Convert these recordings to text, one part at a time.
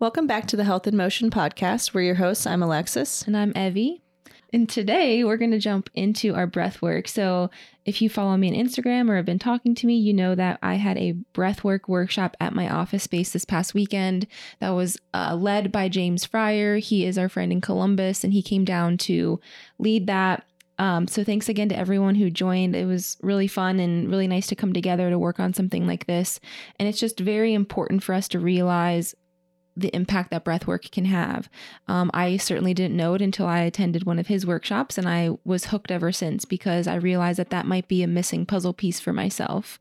Welcome back to the Health in Motion podcast. We're your hosts. I'm Alexis. And I'm Evie. And today we're going to jump into our breath work. So, if you follow me on Instagram or have been talking to me, you know that I had a breathwork workshop at my office space this past weekend that was uh, led by James Fryer. He is our friend in Columbus, and he came down to lead that. Um, so, thanks again to everyone who joined. It was really fun and really nice to come together to work on something like this. And it's just very important for us to realize the impact that breath work can have. Um, I certainly didn't know it until I attended one of his workshops, and I was hooked ever since because I realized that that might be a missing puzzle piece for myself.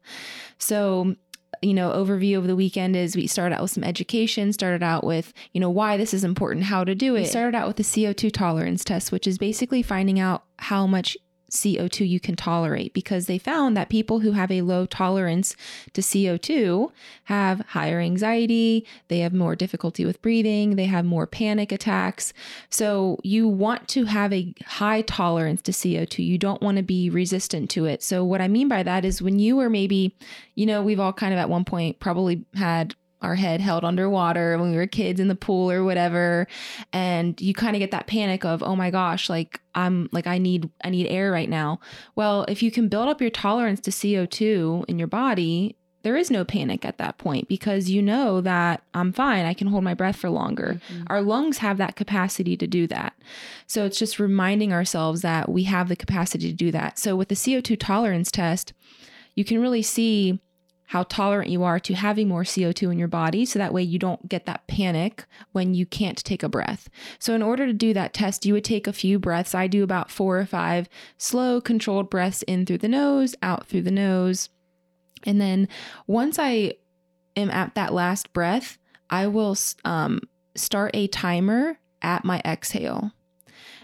So, you know, overview of the weekend is we started out with some education, started out with, you know, why this is important, how to do it. We started out with the CO2 tolerance test, which is basically finding out how much CO2 you can tolerate because they found that people who have a low tolerance to CO2 have higher anxiety, they have more difficulty with breathing, they have more panic attacks. So you want to have a high tolerance to CO2. You don't want to be resistant to it. So what I mean by that is when you were maybe, you know, we've all kind of at one point probably had our head held underwater when we were kids in the pool or whatever and you kind of get that panic of oh my gosh like i'm like i need i need air right now well if you can build up your tolerance to co2 in your body there is no panic at that point because you know that I'm fine. I can hold my breath for longer. Mm-hmm. Our lungs have that capacity to do that. So it's just reminding ourselves that we have the capacity to do that. So with the CO2 tolerance test, you can really see how tolerant you are to having more CO2 in your body so that way you don't get that panic when you can't take a breath. So, in order to do that test, you would take a few breaths. I do about four or five slow, controlled breaths in through the nose, out through the nose. And then once I am at that last breath, I will um, start a timer at my exhale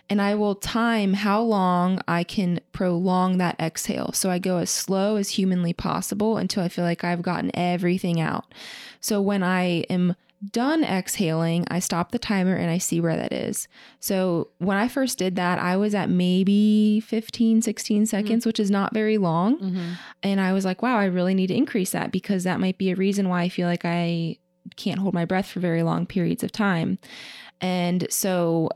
and I will time how long I can prolong that exhale. So I go as slow as humanly possible until I feel like I've gotten everything out. So when I am done exhaling, I stop the timer and I see where that is. So when I first did that, I was at maybe 15, 16 seconds, mm-hmm. which is not very long. Mm-hmm. And I was like, wow, I really need to increase that because that might be a reason why I feel like I can't hold my breath for very long periods of time. And so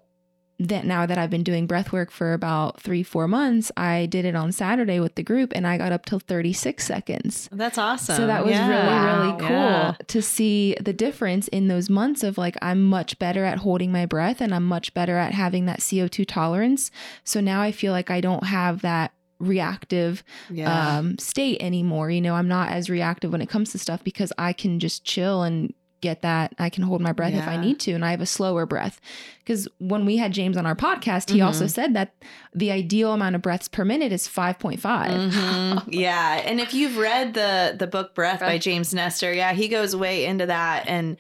that now that I've been doing breath work for about three, four months, I did it on Saturday with the group and I got up till 36 seconds. That's awesome. So that was yeah. really, wow. really cool yeah. to see the difference in those months of like, I'm much better at holding my breath and I'm much better at having that CO2 tolerance. So now I feel like I don't have that reactive yeah. um, state anymore. You know, I'm not as reactive when it comes to stuff because I can just chill and get that. I can hold my breath yeah. if I need to, and I have a slower breath. Because when we had James on our podcast, he mm-hmm. also said that the ideal amount of breaths per minute is 5.5. Mm-hmm. yeah. And if you've read the the book Breath by James Nestor, yeah, he goes way into that and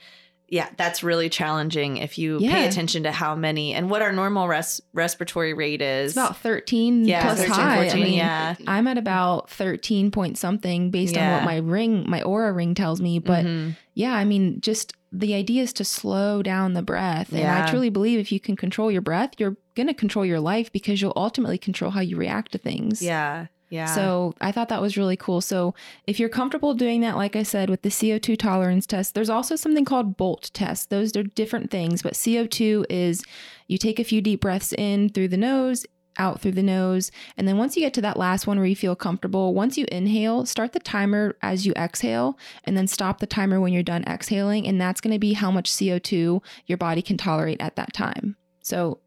yeah, that's really challenging if you yeah. pay attention to how many and what our normal res- respiratory rate is. It's about 13 yeah, plus 13, high. 14, I mean, yeah. I'm at about 13 point something based yeah. on what my ring, my Oura ring tells me. But mm-hmm. yeah, I mean, just the idea is to slow down the breath. And I truly believe if you can control your breath, you're going to control your life because you'll ultimately control how you react to things. Yeah. Yeah. So I thought that was really cool. So if you're comfortable doing that, like I said, with the CO2 tolerance test, there's also something called BOLT test. Those are different things, but CO2 is you take a few deep breaths in through the nose, out through the nose. And then once you get to that last one where you feel comfortable, once you inhale, start the timer as you exhale and then stop the timer when you're done exhaling. And that's going to be how much CO2 your body can tolerate at that time. So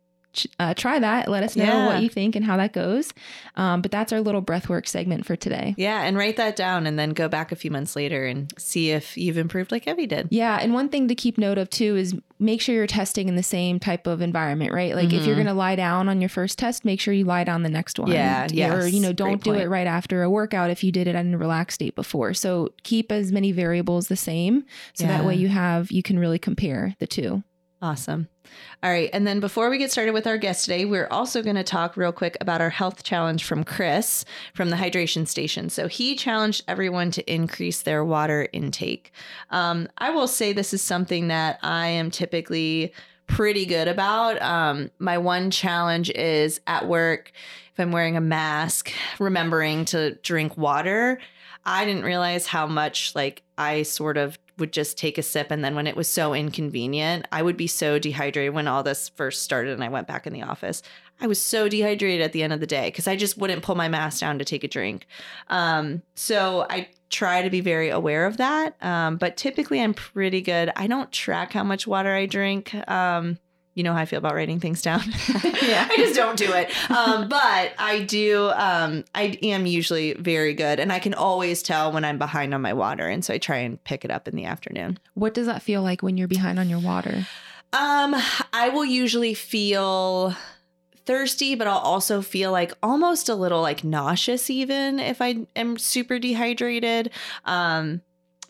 uh, try that. Let us know yeah. what you think and how that goes. Um, but that's our little breathwork segment for today. Yeah, and write that down and then go back a few months later and see if you've improved like Evie did. Yeah, and one thing to keep note of too is make sure you're testing in the same type of environment, right? Like mm-hmm. if you're mm-hmm. going to lie down on your first test, make sure you lie down the next one. Yeah, yeah. Or you know, don't do it right after a workout if you did it in a relaxed state before. So keep as many variables the same, so yeah. that way you have you can really compare the two. Awesome. All right. And then before we get started with our guest today, we're also going to talk real quick about our health challenge from Chris from the hydration station. So he challenged everyone to increase their water intake. Um, I will say this is something that I am typically pretty good about. Um, my one challenge is at work, if I'm wearing a mask, remembering to drink water. I didn't realize how much like I sort of would just take a sip and then when it was so inconvenient, I would be so dehydrated when all this first started and I went back in the office. I was so dehydrated at the end of the day because I just wouldn't pull my mask down to take a drink. Um, so I try to be very aware of that. Um, but typically I'm pretty good. I don't track how much water I drink. Um, you know how I feel about writing things down. Yeah. I just don't do it. Um, but I do. Um, I am usually very good, and I can always tell when I'm behind on my water, and so I try and pick it up in the afternoon. What does that feel like when you're behind on your water? Um, I will usually feel thirsty, but I'll also feel like almost a little like nauseous, even if I am super dehydrated. Um,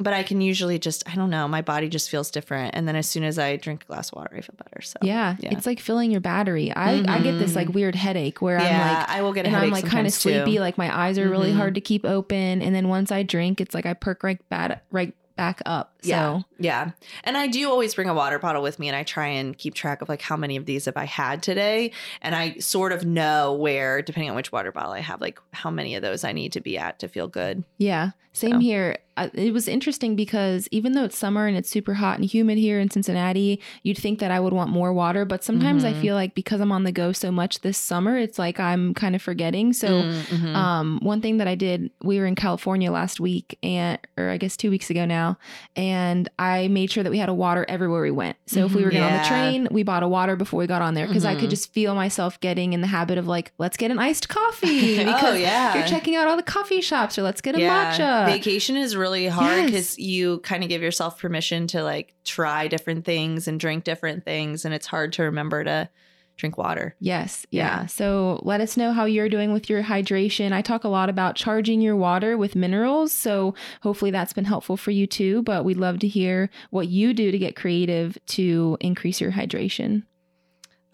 but I can usually just I don't know, my body just feels different, and then as soon as I drink a glass of water, I feel better. So Yeah, yeah. it's like filling your battery. I, I get this like Mhm. weird headache where I'm like, I will get a and I'm like kind of too. sleepy. Like my eyes are really Mhm. hard to keep open, and then once I drink, it's like I perk right bad right back up. So Yeah. Yeah. And I do always bring a water bottle with me and I try and keep track of like how many of these have I had today. And I sort of know where, depending on which water bottle I have, like how many of those I need to be at to feel good. Yeah, same So. here. Uh, it was interesting because even though it's summer and it's super hot and humid here in Cincinnati, you'd think that I would want more water. But sometimes I Mhm. feel like because I'm on the go so much this summer, it's like I'm kind of forgetting. So, Mhm. um, one thing that I did, we were in California last week, and or I guess two weeks ago now, and I made sure that we had a water everywhere we went. So if we were getting on the train, we bought a water before we got on there because I Mhm. could just feel myself getting in the habit of like, let's get an iced coffee oh, yeah. you're checking out all the coffee shops or let's get a yeah. matcha. Vacation is really hard Yes. because you kind of give yourself permission to like try different things and drink different things. And it's hard to remember to drink water. Yes. Yeah. Yeah. So let us know how you're doing with your hydration. I talk a lot about charging your water with minerals. So hopefully that's been helpful for you too. But we'd love to hear what you do to get creative to increase your hydration.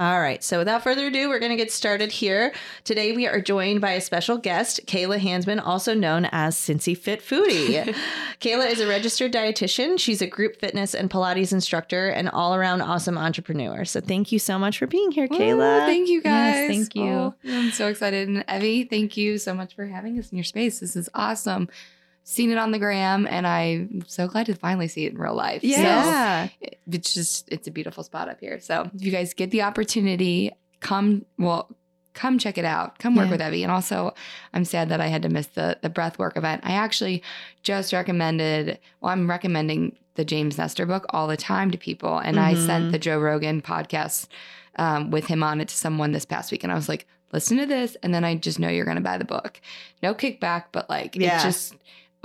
All right. So without further ado, we're going to get started here. Today we are joined by a special guest, Kayla Hansman, also known as Cincy Fit Foodie. Kayla is a registered dietitian. She's a group fitness and Pilates instructor and all around awesome entrepreneur. So thank you so much for being here, Kayla. Ooh, thank you Yes, guys. thank you. Oh, I'm so excited. And Evie, thank you so much for having us in your space. This is awesome. Seen it on the gram, and I'm so glad to finally see it in real life. So yeah. it- it's just it's a beautiful spot up here. So if you guys get the opportunity, come well, come check it out. Come work Yeah. with Evie. And also, I'm sad that I had to miss the the breath work event. I actually just recommended. Well, I'm recommending the James Nestor book all the time to people, and I Mhm. sent the Joe Rogan podcast um, with him on it to someone this past week, and I was like, listen to this, and then I just know you're going to buy the book. No kickback, but like Yeah. it just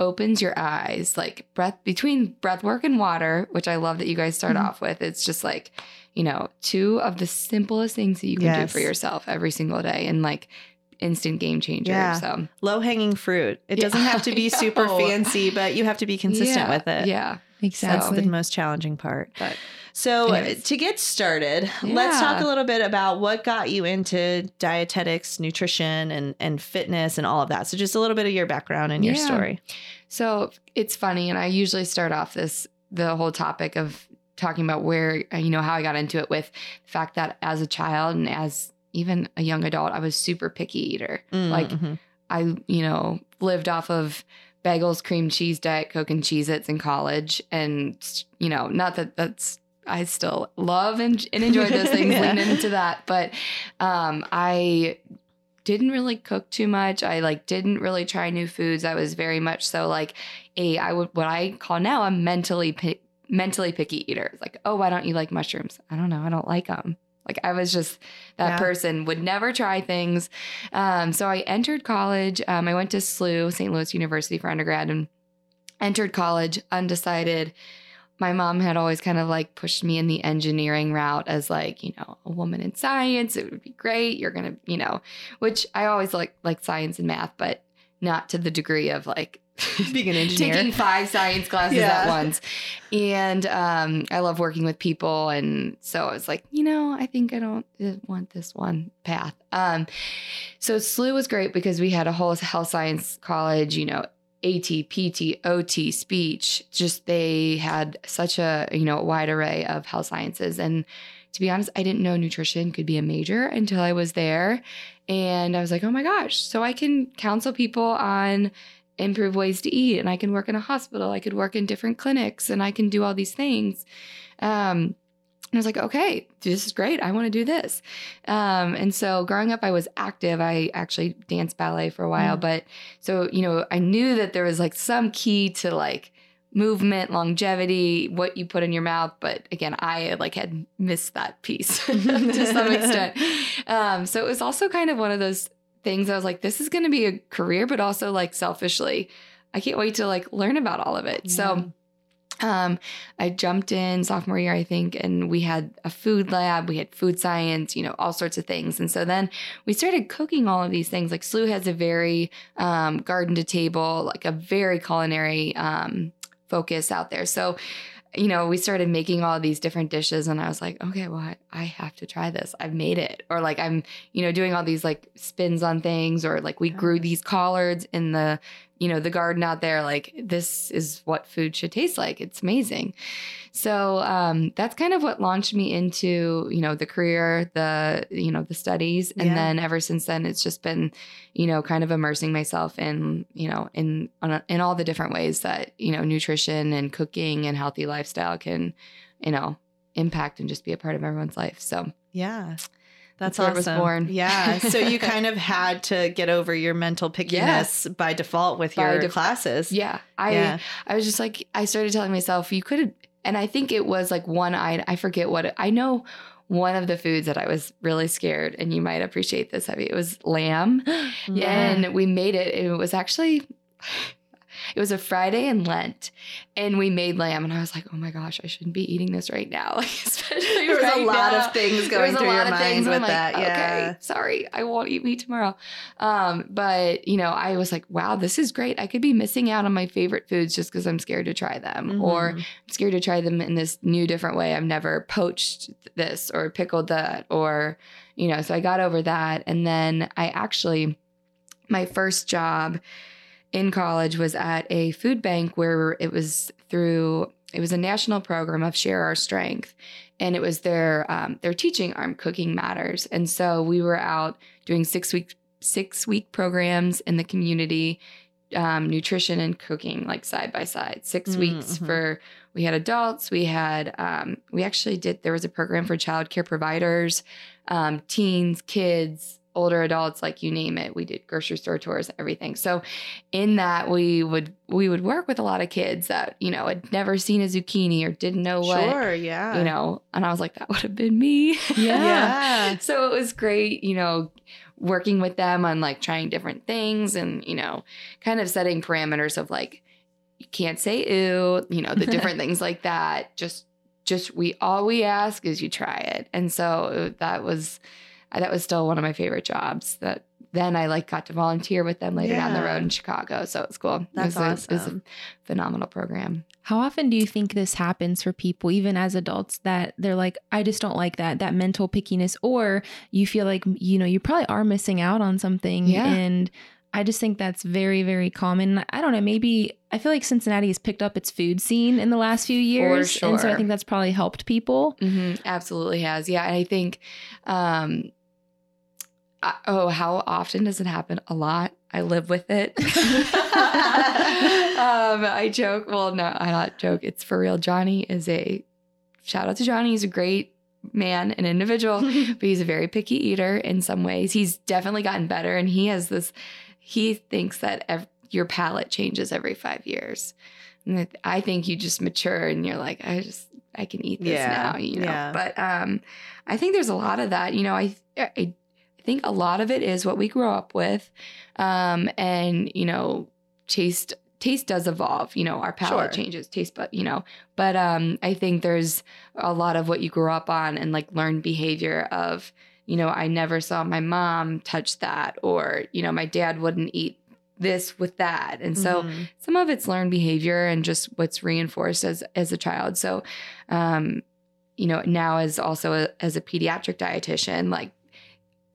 opens your eyes like breath between breath work and water which i love that you guys start Mhm. off with it's just like you know two of the simplest things that you can do for yourself every single day and like instant game changer Yeah. so Low hanging fruit. It Yeah, doesn't have to be super fancy, but you have to be consistent Yeah, with it. yeah That's Exactly. the most challenging part. but So, Anyways. Uh, to get started, let's talk a little bit about what got you into dietetics, nutrition, and, and fitness and all of that. So, just a little bit of your background and your Yeah. story. So it's funny, and I usually start off this the whole topic of talking about where uh, you know how I got into it with the fact that as a child and as even a young adult, I was super picky eater. Mm, like Mhm. I, you know, lived off of bagels, cream cheese, diet coke, and Cheez Its in college, and you know, not that that's I still love and, and enjoy those things, Yeah. lean into that, but um, I didn't really cook too much. I like didn't really try new foods. I was very much so like a I would what I call now a mentally pi- mentally picky eater. It's like, oh, why don't you like mushrooms? I don't know. I don't like them. Like I was just that Yeah. person would never try things. Um, so I entered college. Um, I went to SLU, St. Louis University for undergrad, and entered college undecided. My mom had always kind of like pushed me in the engineering route as like, you know, a woman in science. It would be great. You're gonna, you know, which I always like like science and math, but not to the degree of like Being an engineer. taking five science classes Yeah. at once. And um, I love working with people. And so I was like, you know, I think I don't want this one path. Um, so SLU was great because we had a whole health science college, you know, AT, PT, OT, speech. Just they had such a, you know, wide array of health sciences. And to be honest, I didn't know nutrition could be a major until I was there. And I was like, oh my gosh, so I can counsel people on improve ways to eat and I can work in a hospital. I could work in different clinics and I can do all these things. Um, and I was like, okay, this is great. I want to do this. Um, and so growing up, I was active. I actually danced ballet for a while, Mm. but so, you know, I knew that there was like some key to like movement, longevity, what you put in your mouth. But again, I like had missed that piece to some extent. Um, so it was also kind of one of those things I was like, this is going to be a career, but also like selfishly, I can't wait to like learn about all of it. So, um, I jumped in sophomore year, I think, and we had a food lab, we had food science, you know, all sorts of things. And so then we started cooking all of these things. Like SLU has a very um, garden to table, like a very culinary um, focus out there. So, you know, we started making all these different dishes, and I was like, okay, well, I, I have to try this. I've made it. Or like I'm, you know, doing all these like spins on things, or like we grew these collards in the you know the garden out there like this is what food should taste like it's amazing so um, that's kind of what launched me into you know the career the you know the studies and Yeah. then ever since then it's just been you know kind of immersing myself in you know in on a, in all the different ways that you know nutrition and cooking and healthy lifestyle can you know impact and just be a part of everyone's life so Yeah. That's where I was awesome. born. Yeah. So you kind of had to get over your mental pickiness Yes. by default with By your def- classes. yeah i Yeah. I was just like, I started telling myself, you could, and I think it was like one I I forget what it, I know. One of the foods that I was really scared, and you might appreciate this, Evie. It was lamb, Yeah. and we made it. It was actually, it was a Friday in Lent, and we made lamb, and I was like, oh my gosh, I shouldn't be eating this right now. Like, especially There was right a lot now. of things There going through your mind with I'm that. like, yeah. Okay, sorry, I won't eat meat tomorrow. Um, but you know, I was like, wow, this is great. I could be missing out on my favorite foods just because I'm scared to try them, or Mhm. I'm scared to try them in this new, different way. I've never poached this or pickled that, or you know. So I got over that, and then I actually, my first job in college was at a food bank where it was through it was a national program of share our strength. And it was their um, their teaching arm cooking matters. And so we were out doing six week six week programs in the community um, nutrition and cooking like side by side. 6 Mm, weeks mhm. for we had adults we had um, we actually did there was a program for child care providers um, teens kids older adults like you name it we did grocery store tours everything so in that we would we would work with a lot of kids that you know had never seen a zucchini or didn't know what Sure. Yeah. you know and i was like that would have been me Yeah. Yeah. so it was great you know working with them on like trying different things and you know kind of setting parameters of like you can't say ew you know the different things like that just just we all we ask is you try it and so that was that was still one of my favorite jobs that then I like got to volunteer with them later down the road in Chicago. So it was cool. That's it was, a, it was a awesome. phenomenal program. How often do you think this happens for people, even as adults, that they're like, I just don't like that, that mental pickiness, or you feel like, you know, you probably are missing out on something. Yeah. And I just think that's very, very common. I don't know, maybe I feel like Cincinnati has picked up its food scene in the last few years. And so I think that's probably helped people. hmm absolutely has. Yeah. And I think, um, I, oh, how often does it happen? A lot. I live with it. um, I joke. Well, no, I not joke. It's for real. Johnny is a shout out to Johnny. He's a great man, an individual, but he's a very picky eater in some ways. He's definitely gotten better, and he has this. He thinks that ev- your palate changes every five years. And I- think you just mature, and you're like, I just I can eat this Yeah, now, you know. yeah. But um, I think there's a lot of that. You know, I I think a lot of it is what we grow up with, um, and you know, taste taste does evolve. You know, our palate Sure. changes, taste, but you know, but um, I think there's a lot of what you grew up on and like learned behavior of. You know, I never saw my mom touch that, or you know, my dad wouldn't eat this with that, and so Mhm. some of it's learned behavior and just what's reinforced as as a child so um you know now as also a, as a pediatric dietitian like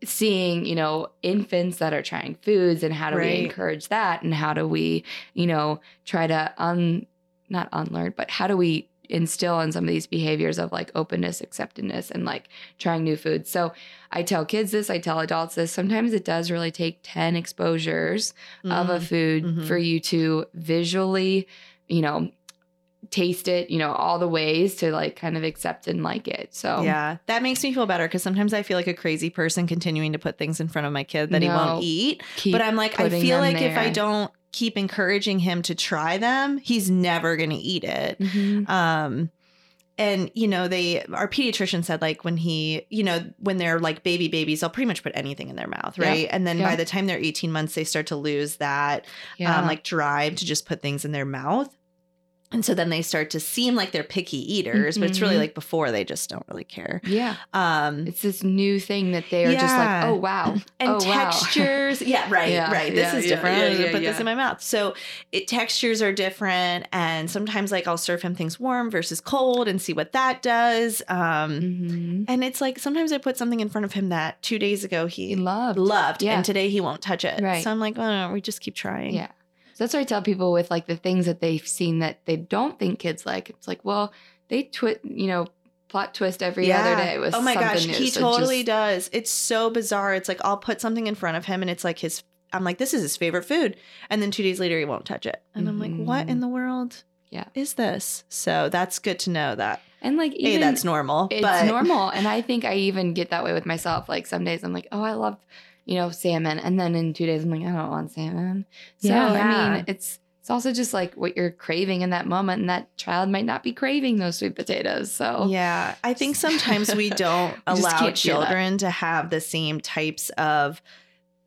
seeing you know infants that are trying foods and how do Right. we encourage that and how do we you know try to un not unlearn but how do we instill in some of these behaviors of like openness, acceptedness, and like trying new foods. So I tell kids this, I tell adults this. Sometimes it does really take 10 exposures of a Mm. food Mhm. for you to visually, you know, taste it, you know, all the ways to like kind of accept and like it. So Yeah, that makes me feel better because sometimes I feel like a crazy person continuing to put things in front of my kid that he won't eat. but I'm like, I feel like if I don't keep encouraging him to try them, he's never going to eat it. Mhm. Um, and you know, they our pediatrician said like when he, you know, when they're like baby babies, they'll pretty much put anything in their mouth, Yeah. right? And then Yeah. by the time they're 18 months, they start to lose that yeah. um, like drive to just put things in their mouth. And so then they start to seem like they're picky eaters, but it's really Mhm. like before they just don't really care. yeah. Um, It's this new thing that they are just like, oh wow. and oh, wow." textures. yeah, right, Yeah, right. This yeah, is yeah, different. yeah, I'm yeah, put this in my mouth. So it textures are different, and sometimes like I'll serve him things warm versus cold and see what that does. Um, Mhm. and it's like sometimes I put something in front of him that two days ago he He loved. loved, Yeah. and today he won't touch it. Right. So I'm like, oh, no, we just keep trying. Yeah. That's what I tell people with like the things that they've seen that they don't think kids like. It's like, well, they twist, you know, plot twist every other day with oh my something gosh, new. he So totally just- does. It's so bizarre. It's like I'll put something in front of him, and it's like his. I'm like, this is his favorite food, and then two days later he won't touch it, and I'm like, what in Mhm. the world? Yeah. is this? So that's good to know that And like hey, that's normal. it's but normal. And I think I even get that way with myself. Like some days I'm like, oh, I love, you know, salmon. And then in two days I'm like, I don't want salmon. So Yeah. I mean, it's it's also just like what you're craving in that moment. And that child might not be craving those sweet potatoes. So Yeah, I think sometimes we don't just allow children to have the same types of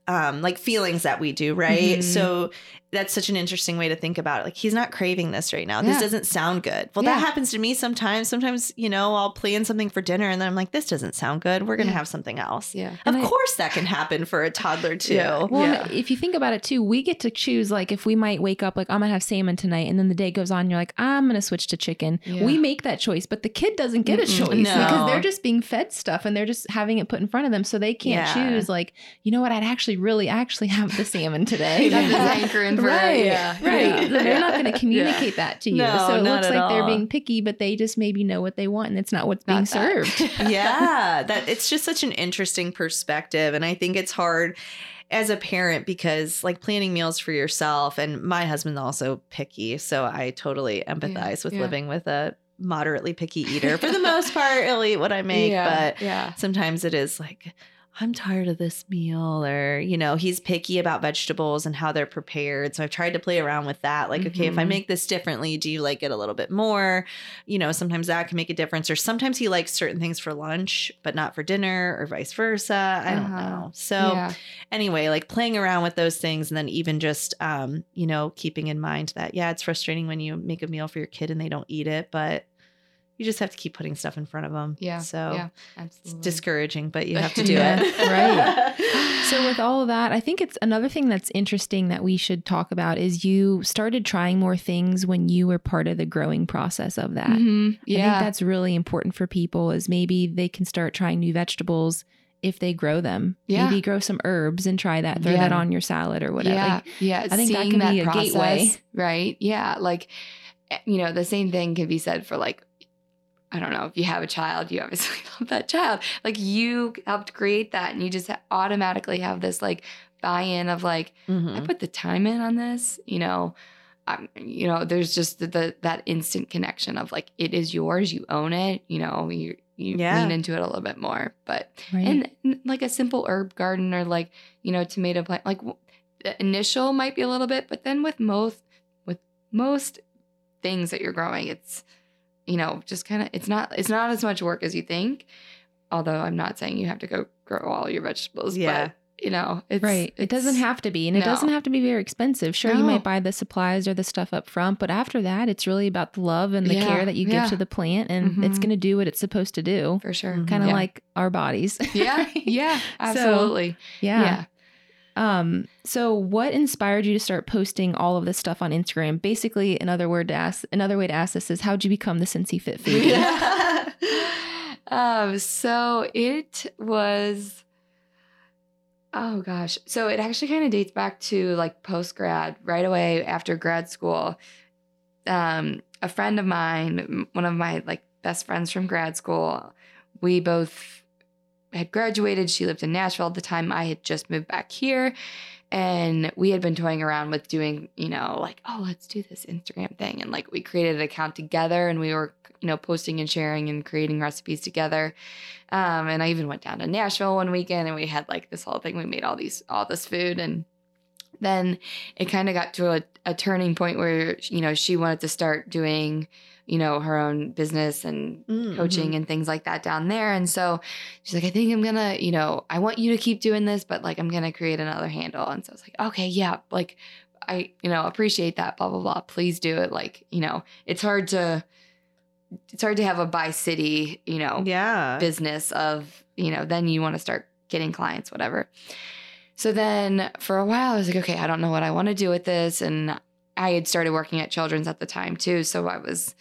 um like feelings that we do, right? Mhm. So that's such an interesting way to think about it. Like he's not craving this right now. This doesn't sound good. Well, Yeah. that happens to me sometimes. Sometimes, you know, I'll plan something for dinner and then I'm like, this doesn't sound good. We're going to Yeah. have something else. yeah. Of And I- course that can happen for a toddler too. Yeah. Well, Yeah. if you think about it too, we get to choose like if we might wake up like I'm gonna have salmon tonight, and then the day goes on, you're like I'm gonna switch to chicken. Yeah. We make that choice, but the kid doesn't get a Mm-mm. choice No. because they're just being fed stuff and they're just having it put in front of them, so they can't Yeah. choose. Like you know what, I'd actually really actually have the salmon today. That's Yeah. his hankering for right, yeah. right. Yeah. They're not going to communicate that to you, No, so it not looks at like they're being picky, but they just maybe know what they want, and it's not what's being that. served. yeah, that it's just such an interesting perspective and I think it's hard as a parent because like planning meals for yourself and my husband's also picky, so I totally empathize with yeah. living with a moderately picky eater. For the most part, he'll eat what I make, yeah. but yeah. sometimes it is like I'm tired of this meal, or, you know, he's picky about vegetables and how they're prepared. So I've tried to play around with that. Like, okay, if I Mhm. make this differently, do you like it a little bit more? You know, sometimes that can make a difference. Or sometimes he likes certain things for lunch, but not for dinner, or vice versa. I don't Uh-huh. know. So, yeah. anyway, like playing around with those things and then even just, um, you know, keeping in mind that, yeah, it's frustrating when you make a meal for your kid and they don't eat it, but you just have to keep putting stuff in front of them. Yeah. So, yeah. it's discouraging, but you have to do Yeah, it. right. So with all of that, I think it's another thing that's interesting that we should talk about is you started trying more things when you were part of the growing process of that. Mhm. I Yeah. think that's really important for people is maybe they can start trying new vegetables if they grow them. Yeah. Maybe grow some herbs and try that. Throw Yeah. that on your salad or whatever. Yeah, Like, yeah. I think that can that be a process, gateway. right? Yeah, like eh, you know, the same thing can be said for like, I don't know, if you have a child, you obviously love that child. Like you helped create that, and you just automatically have this like buy-in of like, I Mhm. put the time in on this. You know, um, you know, there's just the, the that instant connection of like, it is yours, you own it. You know, you you Yeah. lean into it a little bit more, but right. and n- like a simple herb garden or like you know tomato plant like the initial might be a little bit but then with most with most things that you're growing it's you know just kind of it's not it's not as much work as you think although i'm not saying you have to go grow all your vegetables Yeah. but you know it's right. It doesn't have to be. And it doesn't have to be very expensive. Sure, you might buy the supplies or the stuff up front, but after that, it's really about the love and the Yeah, care that you yeah. give to the plant and it's Mhm. going to do what it's supposed to do. for sure. Kind of Yeah. like our bodies. yeah yeah absolutely yeah. Um, so what inspired you to start posting all of this stuff on Instagram? Basically, another word to ask another way to ask this is how'd you become the Cincy Fit foodie? Yeah. um, so it was oh gosh. So it actually kind of dates back to like post grad, right away after grad school. um, a friend of mine, one of my like best friends from grad school, we both had graduated. She lived in Nashville at the time. I had just moved back here. And we had been toying around with doing, you know, like, oh, let's do this Instagram thing. And like we created an account together and we were, you know, posting and sharing and creating recipes together. Um, and I even went down to Nashville one weekend and we had like this whole thing. We made all these, all this food. And then it kind of got to a, a turning point where, you know, she wanted to start doing, you know, her own business and Mm, coaching mhm. and things like that down there. And so she's like, I think I'm gonna, you know, I want you to keep doing this, but like I'm gonna create another handle. And so I was like, okay, yeah, like I, you know, appreciate that, blah, blah, blah. Please do it. Like, you know, it's hard to it's hard to have a by city, you know, Yeah. business of, you know, then you want to start getting clients, whatever. So then for a while, I was like, okay, I don't know what I want to do with this. And I had started working at Children's at the time too. So I was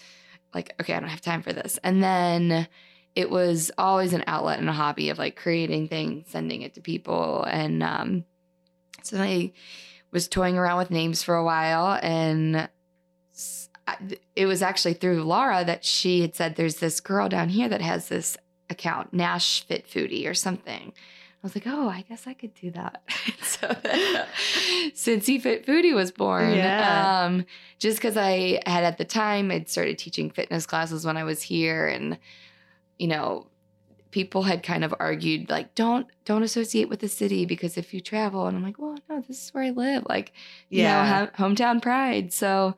like, okay, I don't have time for this. And then it was always an outlet and a hobby of like creating things, sending it to people. And um, so I was toying around with names for a while. And it was actually through Laura that she had said, there's this girl down here that has this account, Nash Fit Foodie or something. I was like, oh, I guess I could do that. so Cincy Fit Foodie was born, Yeah. um, just because I had at the time, I'd started teaching fitness classes when I was here, and you know, people had kind of argued like, don't don't associate with the city because if you travel, and I'm like, well, no, this is where I live, like, you Yeah. know, ha- hometown pride. So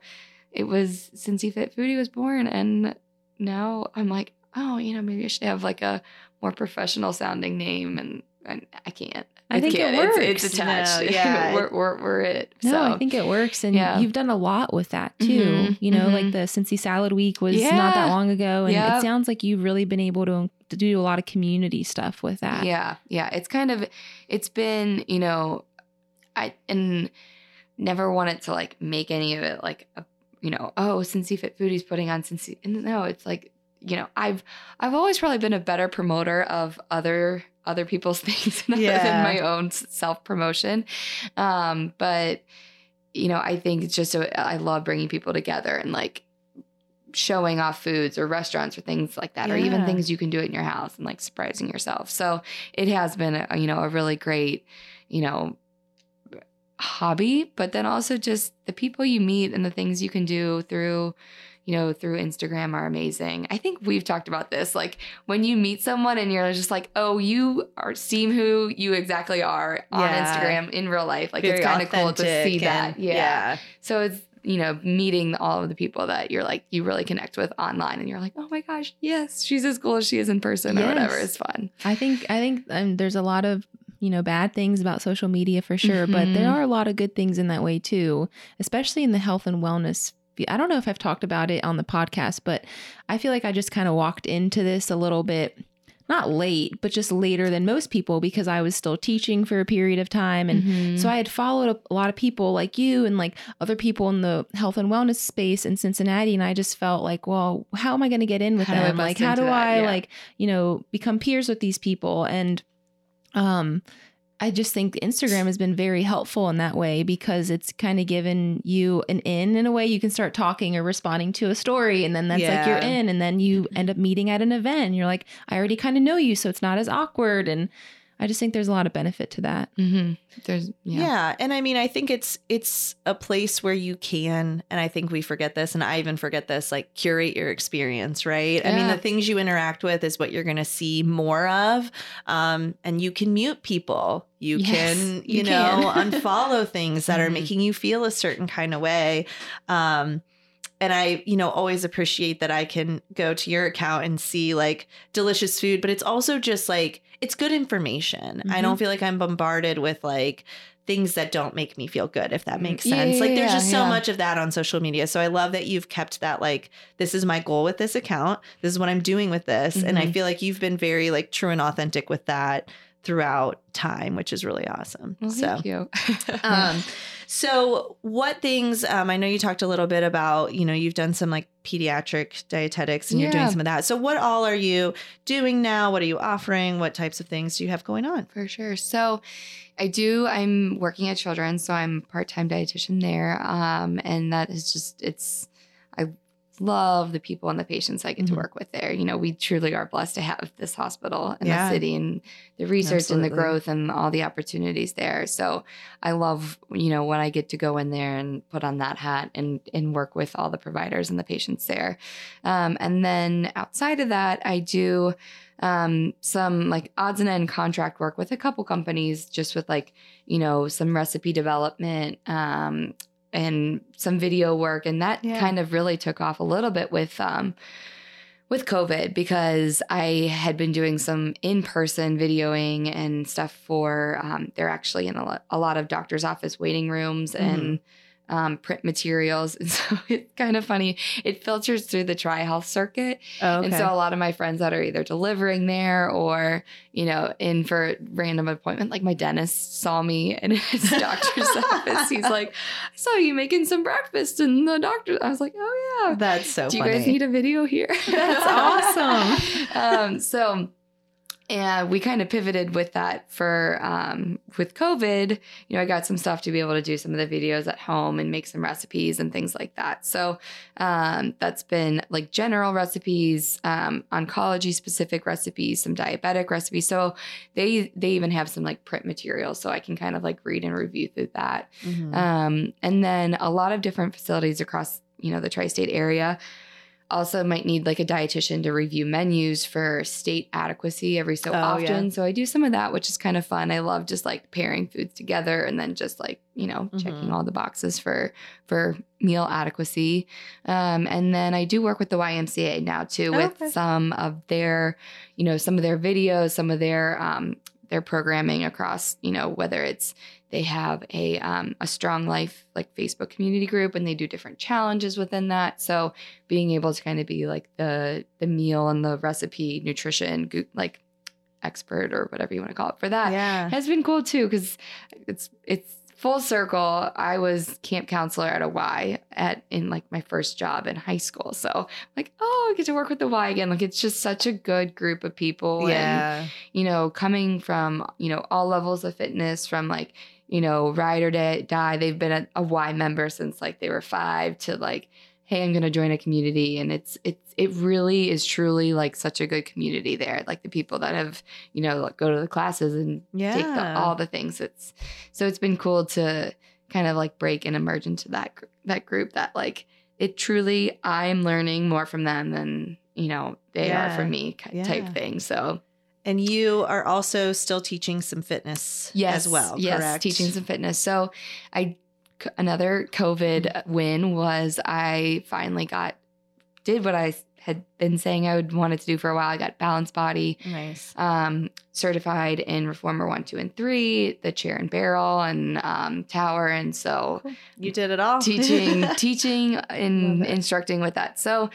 it was Cincy Fit Foodie was born, and now I'm like, oh, you know, maybe I should have like a more professional sounding name, and I can't. I think it can't. It's- works. It's, attached. No, yeah. we're, we're we're it. No. I think it works. And Yeah. you've done a lot with that too. Mhm, You know, mhm. like the Cincy Salad Week was not that long ago. And Yep. it sounds like you've really been able to, to do a lot of community stuff with that. Yeah, yeah. It's kind of it's been, you know, I and never wanted to like make any of it like a you know, oh, Cincy Fit Foodie's putting on Cincy. And no, it's like, you know, I've I've always probably been a better promoter of other other people's things Yeah. than my own self promotion. Um, but you know, I think it's just a, I love bringing people together and like showing off foods or restaurants or things like that, or even things you can do in your house and like surprising yourself. So it has been, a, you know, a really great, you know, hobby, but then also just the people you meet and the things you can do through, you know, through Instagram are amazing. I think we've talked about this. Like when you meet someone and you're just like, oh, you are seem who you exactly are on Yeah. Instagram in real life. Like Very it's kind of cool to see that. and- yeah. So it's you know meeting all of the people that you're like you really connect with online, and you're like, oh my gosh, yes, she's as cool as she is in person or whatever. Yes. It's fun. I think I think um, there's a lot of you know bad things about social media for sure, but there Mhm. are a lot of good things in that way too, especially in the health and wellness. I don't know if I've talked about it on the podcast, but I feel like I just kind of walked into this a little bit not late, but just later than most people because I was still teaching for a period of time and Mhm. so I had followed a lot of people like you and like other people in the health and wellness space in Cincinnati. And I just felt like, well, how am I going to get in with How them? Like, how do that? I Yeah. like, you know, become peers with these people? And um, I just think Instagram has been very helpful in that way because it's kind of given you an in in a way you can start talking or responding to a story and then that's like you're in and then you end up meeting at an event and you're like I already kind of know you so it's not as awkward and I just think there's a lot of benefit to that. Mhm. There's Yeah. yeah. and I mean, I think it's it's a place where you can, and I think we forget this, and I even forget this, like curate your experience, right? I mean, the things you interact with is what you're going to see more of, um, and you can mute people. You Yes, can, you, you know, can. unfollow things that are Mhm. making you feel a certain kind of way. Um, and I, you know, always appreciate that I can go to your account and see like delicious food, but it's also just like it's good information. I Mhm. don't feel like I'm bombarded with like things that don't make me feel good, if that makes sense. yeah, like there's yeah, just so yeah. much of that on social media. So I love that you've kept that like this is my goal with this account. This is what I'm doing with this. And I Mhm. feel like you've been very like true and authentic with that throughout time, which is really awesome. Well, so thank you. um, so what things? Um, I know you talked a little bit about. You know, you've done some like pediatric dietetics, and you're doing some of that. So what all are you doing now? What are you offering? What types of things do you have going on? For sure. So I do, I'm working at Children's, so I'm part time dietitian there. Um, and that is just, it's, I love the people and the patients I get Mhm. to work with there. You know, we truly are blessed to have this hospital in Yeah. the city and the research and the growth and all the opportunities there. So I love, you know, when I get to go in there and put on that hat and and work with all the providers and the patients there. Um, and then outside of that, I do um, some like odds and end contract work with a couple companies, just with like, you know, some recipe development um, and some video work. And that Yeah. kind of really took off a little bit with um, with COVID because I had been doing some in person videoing and stuff for, um, they're actually in a lot, a lot of doctor's office waiting rooms and um, print materials. And so it's kind of funny. It filters through the TriHealth circuit. Oh, And so a lot of my friends that are either delivering there or, you know, in for a random appointment, like my dentist saw me in his doctor's office. He's like, I saw you making some breakfast in the doctor. I was like, oh, yeah. that's so Do you funny. guys need a video here? That's awesome. um, so, and we kind of pivoted with that for um, with COVID. You know, I got some stuff to be able to do some of the videos at home and make some recipes and things like that. So um, that's been like general recipes, um, oncology specific recipes, some diabetic recipes. So they they even have some like print materials, so I can kind of like read and review through that. Mhm. Um, and then a lot of different facilities across, you know, the tri-state area also might need like a dietitian to review menus for state adequacy every so Oh, often. yeah. So I do some of that, which is kind of fun. I love just like pairing foods together and then just like, you know, checking Mhm. all the boxes for for meal adequacy. Um, and then I do work with the YMCA now too with Okay. some of their, you know, some of their videos, some of their um their programming across, you know, whether it's they have a um, a strong life like Facebook community group, and they do different challenges within that. So being able to kind of be like the the meal and the recipe nutrition like expert or whatever you want to call it for that yeah. has been cool too because it's it's full circle. I was camp counselor at a Y at in like my first job in high school, so like oh, I get to work with the Y again. Like it's just such a good group of people. and Yeah. you know, coming from, you know, all levels of fitness from like, you know, ride or die, die. They've been a, a Y member since like they were five to like, hey, I'm gonna join a community. And it's it's it really is truly like such a good community there. Like the people that have, you know, like go to the classes and Yeah. take the, all the things. It's so it's been cool to kind of like break and emerge into that that group that like it truly I'm learning more from them than you know they are from me type Yeah. thing. So And you are also still teaching some fitness yes, as well, Yes, correct? teaching some fitness. So I another COVID win was I finally got did what I had been saying I would wanted to do for a while. I got Balanced Body Nice. um, certified in Reformer one, two, and three, the chair and barrel and um, tower, and so You did it all. teaching teaching and instructing with that so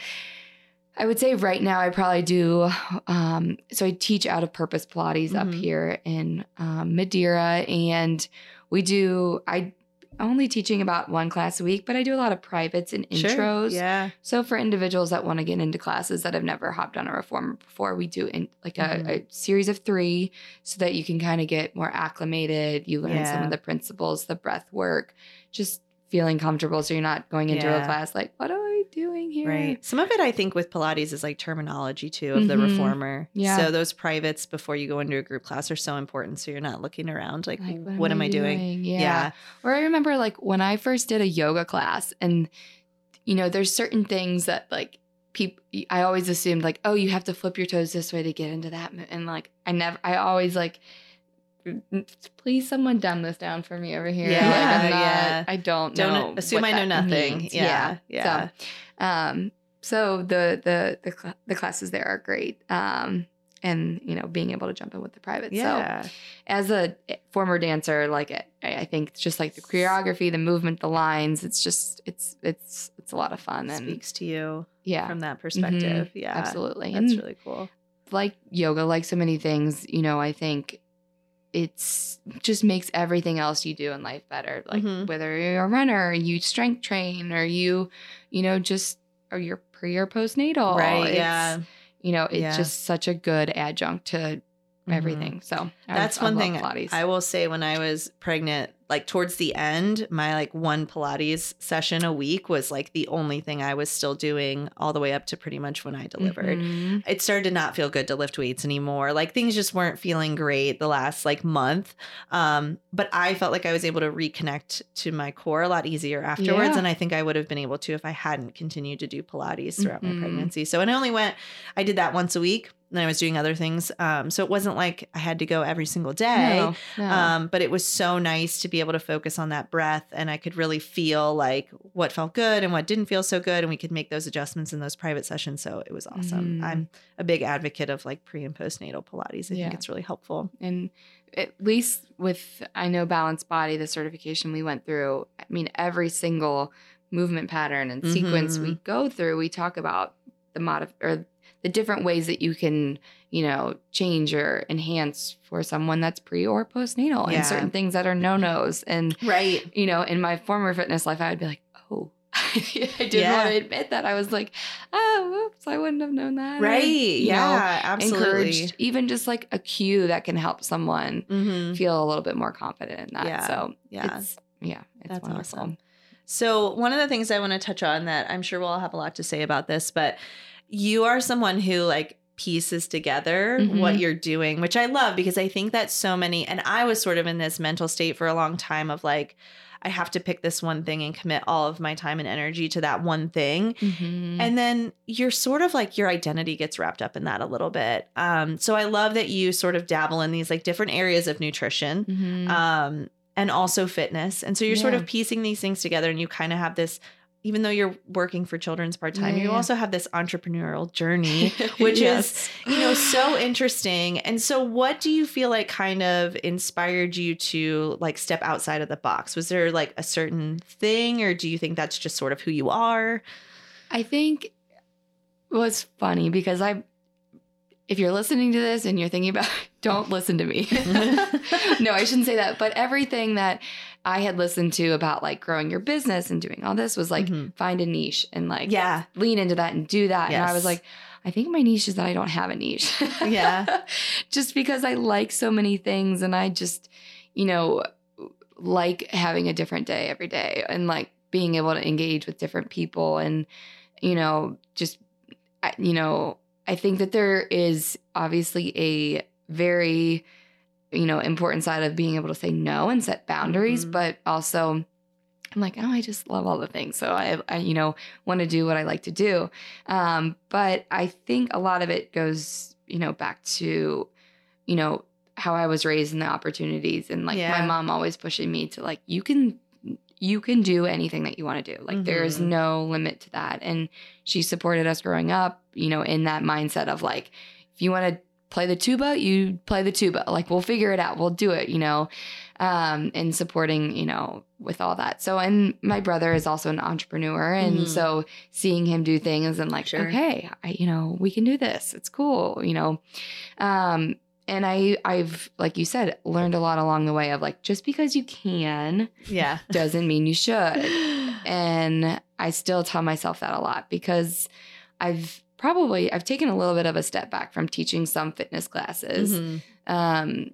i would say right now i probably do um, so i teach out of purpose pilates up Mhm. here in um, madeira and we do i only teaching about one class a week but i do a lot of privates and Sure. intros Yeah. so for individuals that want to get into classes that have never hopped on a reformer before, we do in like a, Mhm. a series of three so that you can kind of get more acclimated. You learn some of the principles, the breath work, just feeling comfortable so you're not going into Yeah. a class like, what am I doing here? Right. Some of it I think with Pilates is like terminology too of the Mhm. reformer. Yeah. So those privates before you go into a group class are so important. So you're not looking around like, Like, what, am I doing? Yeah. yeah Or I remember like when I first did a yoga class and you know, there's certain things that like people I always assumed like, oh, you have to flip your toes this way to get into that and like I never I always like please someone dumb this down for me over here. Yeah, like, not, yeah. I don't Don't know. assume I know nothing. means. Yeah. Yeah. So, um, so the the the cl- the classes there are great. Um, and you know, being able to jump in with the private. So as a former dancer, like I, I think it's just like the choreography, the movement, the lines. It's just it's it's it's a lot of fun and Speaks to you yeah, from that perspective. Yeah. absolutely. That's and really cool. like yoga, like so many things, you know, I think it's just makes everything else you do in life better. Like Mhm. whether you're a runner, you strength train, or you, you know, just or you're pre or postnatal. right. Yeah. you know, it's Yeah. just such a good adjunct to. Everything. So That's I one love thing Pilates. I will say when I was pregnant, like towards the end, my like one Pilates session a week was like the only thing I was still doing all the way up to pretty much when I delivered. Mhm. It started to not feel good to lift weights anymore. Like things just weren't feeling great the last like month. Um, but I felt like I was able to reconnect to my core a lot easier afterwards. Yeah. And I think I would have been able to if I hadn't continued to do Pilates throughout Mhm. my pregnancy. So, and I only went, I did that once a week. And I was doing other things. Um, so it wasn't like I had to go every single day. No, no. Um, but it was so nice to be able to focus on that breath and I could really feel like what felt good and what didn't feel so good. And we could make those adjustments in those private sessions. So it was awesome. Mhm. I'm a big advocate of like pre and postnatal Pilates. I Yeah. think it's really helpful. and at least with I know Balanced Body, the certification we went through. I mean, every single movement pattern and sequence we Mhm. go through, we talk about the mod or the different ways that you can, you know, change or enhance for someone that's pre or postnatal, Yeah. and certain things that are no nos. And Right. you know, in my former fitness life, I would be like, oh. I didn't Yeah. want to admit that. I was like, oh, oops, I wouldn't have known that. Right. know, Yeah. absolutely. encouraged even just like a cue that can help someone Mhm. feel a little bit more confident in that. Yeah, So Yeah. it's yeah, it's That's wonderful. awesome. So, one of the things I want to touch on that I'm sure we'll have a lot to say about this, but you are someone who like pieces together Mhm. what you're doing, which I love because I think that so many, and I was sort of in this mental state for a long time of like, I have to pick this one thing and commit all of my time and energy to that one thing. Mhm. And then you're sort of like your identity gets wrapped up in that a little bit. Um, so I love that you sort of dabble in these like different areas of nutrition Mhm. um, and also fitness. And so you're sort of piecing these things together, and you kind of have this. Even though you're working for children's part time, Yeah, you yeah. also have this entrepreneurial journey, which is you know so interesting. And so, what do you feel like kind of inspired you to like step outside of the box? Was there like a certain thing, or do you think that's just sort of who you are? I think it was funny because I, if you're listening to this and you're thinking about, don't listen to me. no, I shouldn't say that. But everything that I had listened to about like growing your business and doing all this was like Mhm. find a niche and like yeah, lean into that and do that. And I was like, I think my niche is that I don't have a niche. Yeah. just because I like so many things and I just, you know, like having a different day every day and like being able to engage with different people and, you know, just, you know, I think that there is obviously a very, you know, important side of being able to say no and set boundaries, Mhm. but also I'm like, oh, I just love all the things. So I, I you know, want to do what I like to do. Um, but I think a lot of it goes, you know, back to, you know, how I was raised and the opportunities and like Yeah. my mom always pushing me to like, you can you can do anything that you want to do. Like there is Mhm. no limit to that. And she supported us growing up, you know, in that mindset of like, if you want to play the tuba, you play the tuba. Like we'll figure it out. We'll do it, you know. Um, and supporting, you know, with all that. So and my brother is also an entrepreneur. And Mhm. so seeing him do things and like, Sure. okay, I, you know, we can do this. It's cool, you know. Um, and I I've like you said, learned a lot along the way of like just because you can yeah, doesn't mean you should. And I still tell myself that a lot because I've probably I've taken a little bit of a step back from teaching some fitness classes Mhm. um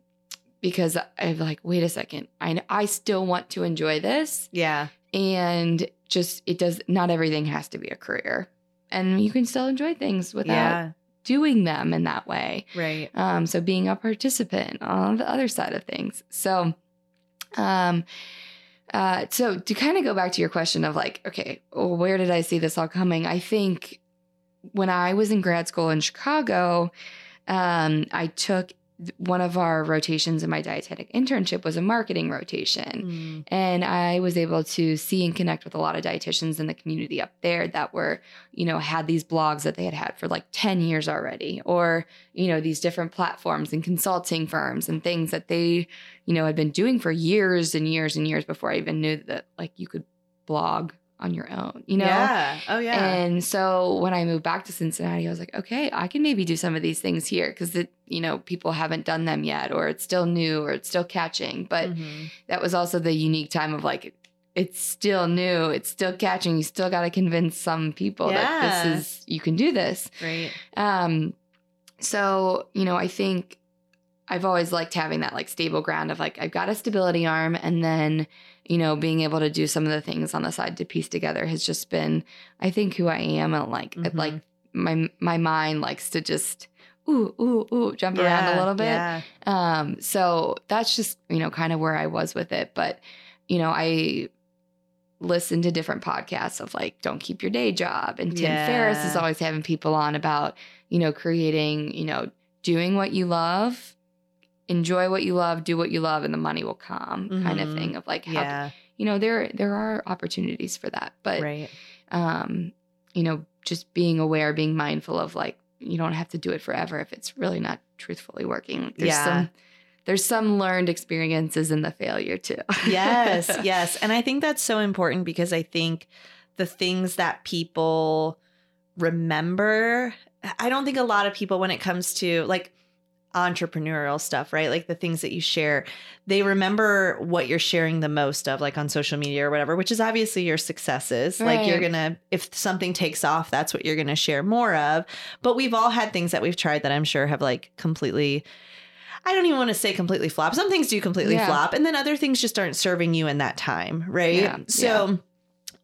because I'm like wait a second I I still want to enjoy this. Yeah, and just it does not everything has to be a career. And you can still enjoy things without yeah, doing them in that way right. um, so being a participant on the other side of things. So, um, uh, so to kind of go back to your question of like, okay, well, where did I see this all coming? I think when I was in grad school in Chicago, um, I took one of our rotations in my dietetic internship was a marketing rotation. Mm. And I was able to see and connect with a lot of dietitians in the community up there that were, you know, had these blogs that they had had for like 10 years already, or, you know, these different platforms and consulting firms and things that they, you know, had been doing for years and years and years before I even knew that like you could blog on your own, you know? yeah. Oh yeah. And so when I moved back to Cincinnati, I was like, okay, I can maybe do some of these things here because it, you know, people haven't done them yet, or it's still new, or it's still catching. But Mhm. that was also the unique time of like, it's still new, it's still catching. You still got to convince some people that this is you can do this. right. Um, so you know, I think I've always liked having that like stable ground of like I've got a stability arm and then you know being able to do some of the things on the side to piece together has just been I think who I am and like Mhm. like my my mind likes to just ooh ooh ooh jump around a little bit. Yeah. Um, so that's just, you know, kind of where I was with it. But, you know, I listened to different podcasts of like, don't keep your day job. And Tim Ferriss is always having people on about, you know, creating, you know, doing what you love, enjoy what you love, do what you love, and the money will come kind of thing of like how Yeah. you know, there there are opportunities for that. But right. um, you know, just being aware, being mindful of like you don't have to do it forever if it's really not truthfully working. There's Yeah. some there's some learned experiences in the failure too. yes, yes. And I think that's so important because I think the things that people remember, I don't think a lot of people, when it comes to like entrepreneurial stuff, right? Like the things that you share, they remember what you're sharing the most of, like on social media or whatever, which is obviously your successes. Like you're going to, if something takes off, that's what you're going to share more of. But we've all had things that we've tried that I'm sure have like completely. I don't even want to say completely flop. Some things do completely Yeah. flop, and then other things just aren't serving you in that time, right? Yeah, So,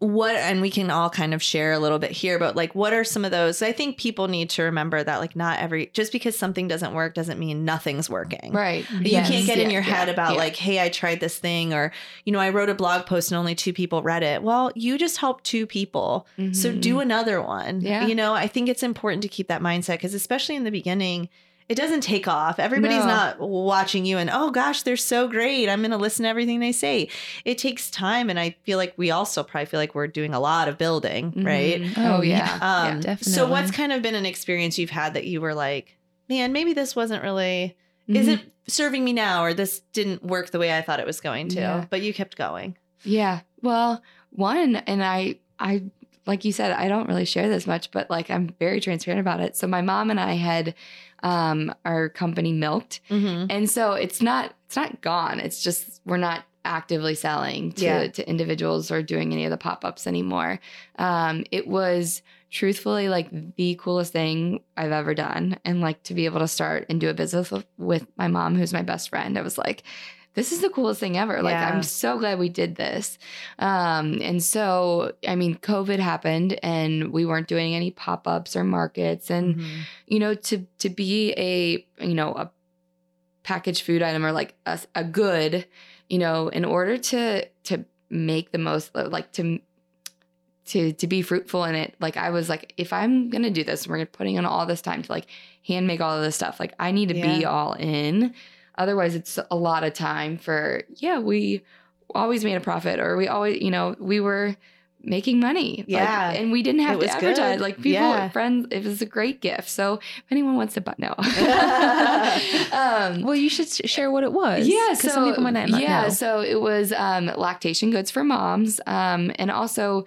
what, and we can all kind of share a little bit here, but like, what are some of those? I think people need to remember that, like, not every, just because something doesn't work doesn't mean nothing's working. right. You can't get in your head yeah, about yeah. like, hey, I tried this thing, or, you know, I wrote a blog post and only two people read it. Well, you just helped two people. So Mhm. do another one. Yeah. You know, I think it's important to keep that mindset because, especially in the beginning, it doesn't take off. Everybody's No. not watching you and, oh gosh, they're so great. I'm going to listen to everything they say. It takes time. And I feel like we also probably feel like we're doing a lot of building, right? Mhm. Oh, Oh, yeah. yeah. Um, yeah. So, what's kind of been an experience you've had that you were like, man, maybe this wasn't really, Mhm. is it serving me now or this didn't work the way I thought it was going to? Yeah. But you kept going. Yeah. Well, one, and I, I, like you said, I don't really share this much, but like I'm very transparent about it. So my mom and I had um, our company milked, Mm-hmm. and so it's not, it's not gone. It's just we're not actively selling to Yeah. to individuals or doing any of the pop ups anymore. Um, it was truthfully like the coolest thing I've ever done, and like to be able to start and do a business with, with my mom, who's my best friend. I was like. This is the coolest thing ever. Like, Yeah. I'm so glad we did this. Um, and so, I mean, COVID happened and we weren't doing any pop ups or markets. And, Mm-hmm. you know, to, to be a, you know, a packaged food item or like a, a good, you know, in order to, to make the most, like to, to, to be fruitful in it. Like I was like, if I'm going to do this, we're putting in all this time to like hand make all of this stuff. Like I need to be all in. Otherwise it's a lot of time for, yeah, we always made a profit or we always, you know, we were making money. Like, Yeah. and we didn't have It to advertise. good. Like people, Yeah. friends, it was a great gift. So if anyone wants to buy, no. um, Well, you should share what it was. yeah, 'cause so some people might not yeah, know. so it was um, lactation goods for moms, um, and also,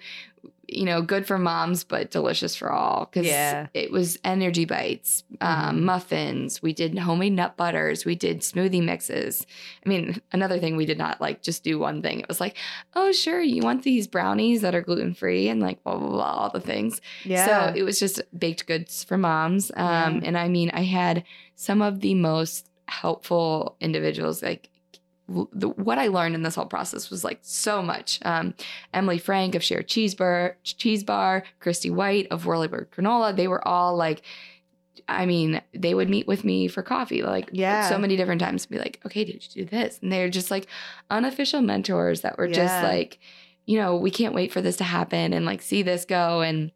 you know, good for moms but delicious for all because Yeah. it was energy bites, um, Mhm. muffins. We did homemade nut butters. We did smoothie mixes. I mean, another thing we did not like just do one thing. It was like, oh sure, you want these brownies that are gluten free and like blah blah blah all the things. Yeah. So it was just baked goods for moms. Um, Yeah. And I mean, I had some of the most helpful individuals. Like the, what I learned in this whole process was like so much. Um, Emily Frank of Share Cheese Bar, Cheese Bar, Christy White of Whirlybird Granola. They were all like, I mean, they would meet with me for coffee, like Yeah. so many different times. To be like, okay, did you do this? And they're just like unofficial mentors that were just like, you know, we can't wait for this to happen and like see this go. And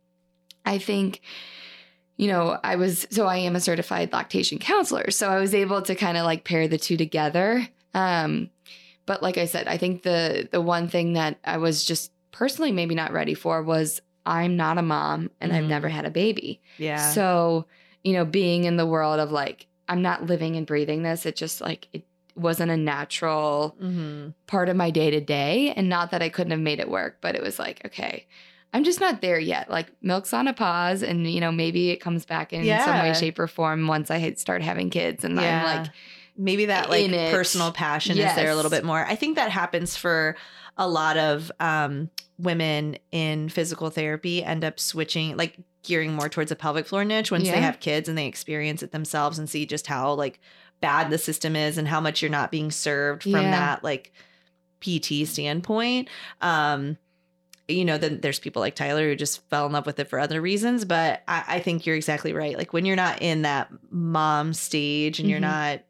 I think, you know, I was so I am a certified lactation counselor. So I was able to kind of like pair the two together. Um, but like I said, I think the the one thing that I was just personally maybe not ready for was I'm not a mom and I've Mhm. never had a baby. yeah. So, you know, being in the world of like, I'm not living and breathing this, it just like, it wasn't a natural mm-hmm. part of my day to day. And not that I couldn't have made it work, but it was like, okay, I'm just not there yet. Like, milk's on a pause, and, you know, maybe it comes back in some way, shape, or form once I start having kids. And I'm like, maybe that like personal passion is there a little bit more. I think that happens for a lot of um, women in physical therapy end up switching like gearing more towards a pelvic floor niche once they have kids and they experience it themselves and see just how like bad the system is and how much you're not being served from Yeah. that like PT standpoint. Um, you know, then there's people like Tyler who just fell in love with it for other reasons. But I, I think you're exactly right. Like when you're not in that mom stage and you're Mhm. not,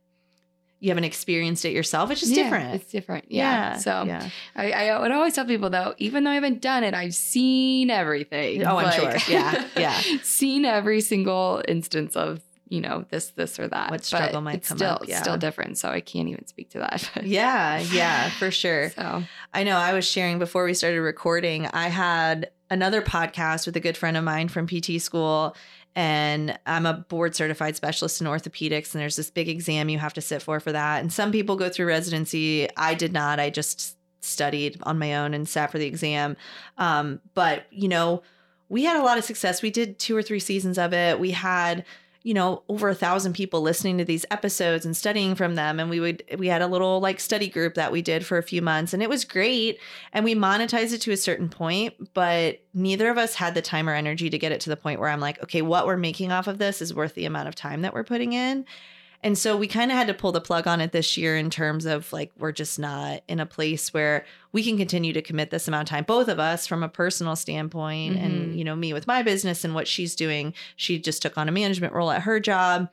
you haven't experienced it yourself, it's just Yeah, different. It's different. Yeah. So yeah. I, I would always tell people though, even though I haven't done it, I've seen everything. Oh, I'm sure. Yeah, yeah. seen every single instance of you know this, this, or that. What struggle But might it's come still, up, it's yeah. still different. So I can't even speak to that. Yeah, yeah, for sure. So I know I was sharing before we started recording, I had another podcast with a good friend of mine from PT school. And I'm a board certified specialist in orthopedics. And there's this big exam you have to sit for for that. And some people go through residency. I did not. I just studied on my own and sat for the exam. Um, but, you know, we had a lot of success. We did two or three seasons of it. We had you know over a thousand people listening to these episodes and studying from them. And we would we had a little like study group that we did for a few months and it was great. And we monetized it to a certain point but neither of us had the time or energy to get it to the point where i'm like okay what we're making off of this is worth the amount of time that we're putting in and so we kind of had to pull the plug on it this year in terms of like we're just not in a place where we can continue to commit this amount of time both of us from a personal standpoint and Mhm. you know me with my business and what she's doing. She just took on a management role at her job.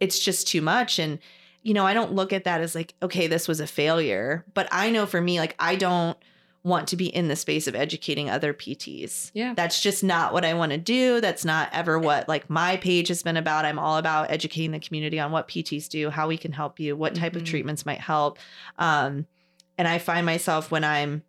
It's just too much. And you know i don't look at that as like okay this was a failure. But i know for me like i don't want to be in the space of educating other pts yeah. that's just not what I want to do. That's not ever what like my page has been about. I'm all about educating the community on what PTs do, how we can help you, what type of Mhm. treatments might help. Um, and I find myself when I'm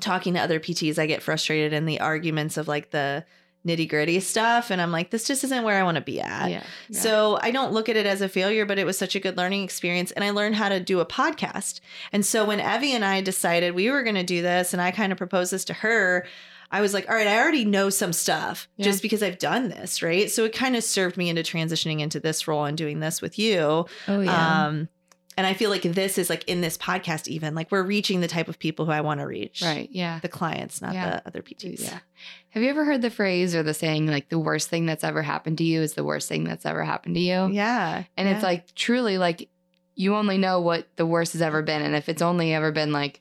talking to other PTs, I get frustrated in the arguments of like the nitty gritty stuff. And I'm like, this just isn't where I want to be at. yeah. yeah. So I don't look at it as a failure, but it was such a good learning experience. And I learned how to do a podcast. And so when Evie and I decided we were going to do this, and I kind of proposed this to her, I was like, all right, I already know some stuff Yeah. just because I've done this, right? So it kind of served me into transitioning into this role and doing this with you. Oh yeah. Um, and I feel like this is like in this podcast, even like we're reaching the type of people who I want to reach. right. Yeah. The clients, not Yeah. the other PTs. Yeah. Have you ever heard the phrase or the saying like the worst thing that's ever happened to you is the worst thing that's ever happened to you? Yeah. And yeah. it's like truly like you only know what the worst has ever been. And if it's only ever been like,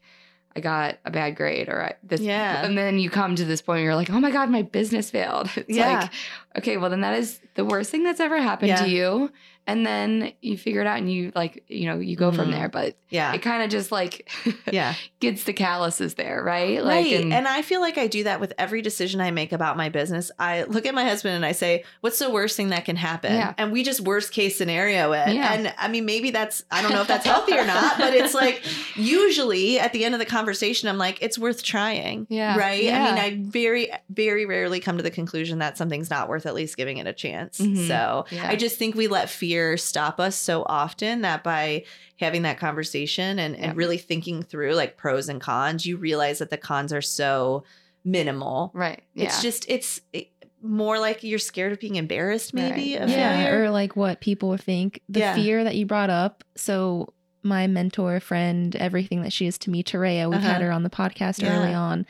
I got a bad grade or I, this, Yeah. and then you come to this point where you're like, oh my God, my business failed. It's Yeah. like, okay, well, then that is the worst thing that's ever happened Yeah. to you. And then you figure it out and you like, you know, you go from Mhm. there. But yeah. it kind of just like Yeah. gets the calluses there, right? right. and- and I feel like I do that with every decision I make about my business. I look at my husband and I say, What's the worst thing that can happen? Yeah. And we just worst case scenario it. Yeah. And I mean, maybe that's, I don't know if that's healthy or not, but it's like usually at the end of the conversation, I'm like, It's worth trying. Yeah. Right. Yeah. I mean, I very, very rarely come to the conclusion that something's not worth at least giving it a chance. Mhm. So. I just think we let fear stop us so often that by having that conversation and, Yeah. and really thinking through like pros and cons, you realize that the cons are so minimal. right. Yeah. It's just, it's it, more like you're scared of being embarrassed, maybe. Right. Yeah, failure. or like what people would think. The Yeah. fear that you brought up. So my mentor, friend, everything that she is to me, Terea, we've had Uh-huh. her on the podcast Yeah. early on.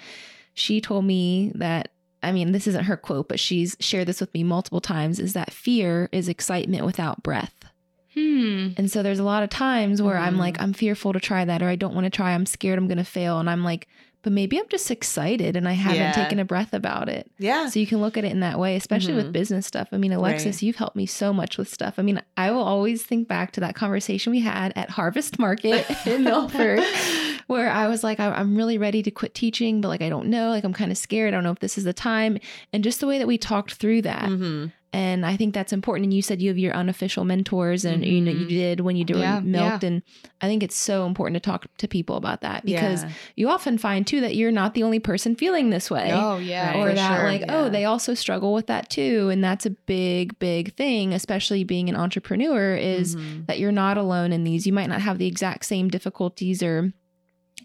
She told me that I mean, this isn't her quote, but she's shared this with me multiple times is that fear is excitement without breath. hmm. And so there's a lot of times where I'm Mhm. like, I'm fearful to try that, or I don't want to try. I'm scared I'm going to fail. And I'm like, but maybe I'm just excited and I haven't Yeah. taken a breath about it. yeah. So you can look at it in that way, especially Mhm. with business stuff. I mean, Alexis, Right. you've helped me so much with stuff. I mean, I will always think back to that conversation we had at Harvest Market in Milford, where I was like, I'm really ready to quit teaching, but like, I don't know. Like, I'm kind of scared. I don't know if this is the time. And just the way that we talked through that. hmm And I think that's important. And you said you have your unofficial mentors, and you know you Mhm. did when you do Yeah, milked. And I think it's so important to talk to people about that because you often find too that you're not the only person feeling this way Oh yeah. Right. or that sure. like oh they also struggle with that too and that's a big big thing especially being an entrepreneur is Mhm. that you're not alone in these you might not have the exact same difficulties or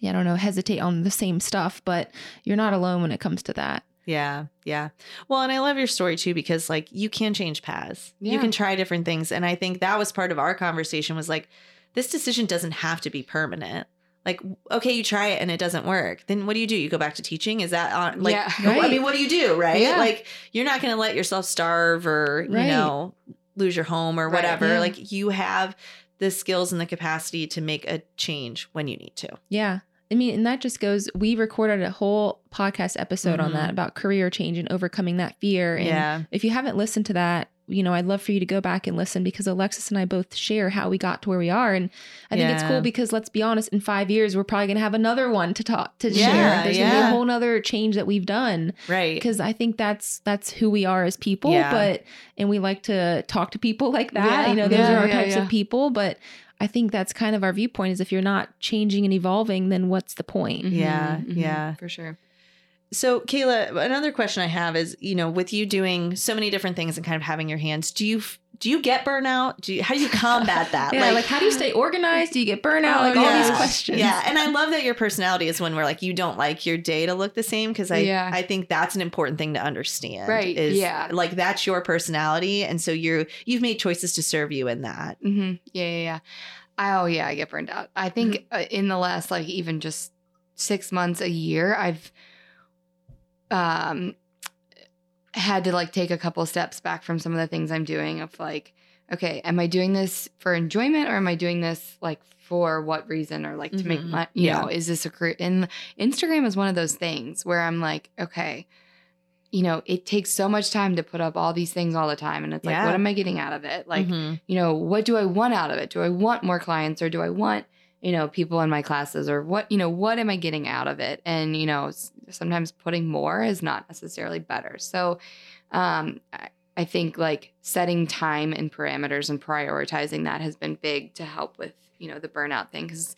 yeah, I don't know hesitate on the same stuff but you're not alone when it comes to that Yeah, yeah. Well, and I love your story too because like you can change paths. You can try different things and I think that was part of our conversation was like this decision doesn't have to be permanent. Like okay, you try it and it doesn't work. Then what do you do? You go back to teaching? Is that on like Yeah. I mean, what do you do, right? Yeah. Like you're not going to let yourself starve or, Right. you know, lose your home or Right, whatever. yeah. Like you have the skills and the capacity to make a change when you need to. Yeah. I mean, and that just goes, we recorded a whole podcast episode on Mhm. that about career change and overcoming that fear. And yeah. if you haven't listened to that, you know, I'd love for you to go back and listen because Alexis and I both share how we got to where we are. And I think it's cool because let's be honest, in five years, we're probably going to have another one to talk, to Yeah, share. There's going to be a whole nother change that we've done Right. because I think that's, that's who we are as people. Yeah. But, and we like to talk to people like that. Yeah, You know, those yeah, are our yeah, types yeah. of people. But I think that's kind of our viewpoint is if you're not changing and evolving, then what's the point? Yeah, Mhm, mhm, yeah. for sure. So, Kayla, another question I have is, you know, with you doing so many different things and kind of having your hands, do you do you get burnout? Do you, how do you combat that? Yeah, like, how do you stay organized? Do you get burnout? Oh, like all yeah. these questions. Yeah, and I love that your personality is one where like you don't like your day to look the same because I Yeah. I think that's an important thing to understand. Right, Is yeah. Like that's your personality, and so you're you've made choices to serve you in that. hmm Yeah, yeah, yeah. Oh, yeah, I get burned out. I think Mm-hmm. uh, in the last, like, even just six months, a year, I've um had to like take a couple steps back from some of the things I'm doing of like, okay, am I doing this for enjoyment or am I doing this like for what reason or like to make money? You Yeah. know, is this a career? And Instagram is one of those things where I'm like, okay, you know, it takes so much time to put up all these things all the time. And it's like, what am I getting out of it? Like, Mhm. you know, what do I want out of it? Do I want more clients or do I want, you know, people in my classes or what, you know, what am I getting out of it? And, you know, sometimes putting more is not necessarily better. So, um, I, think like setting time and parameters and prioritizing that has been big to help with, you know, the burnout thing. Cause,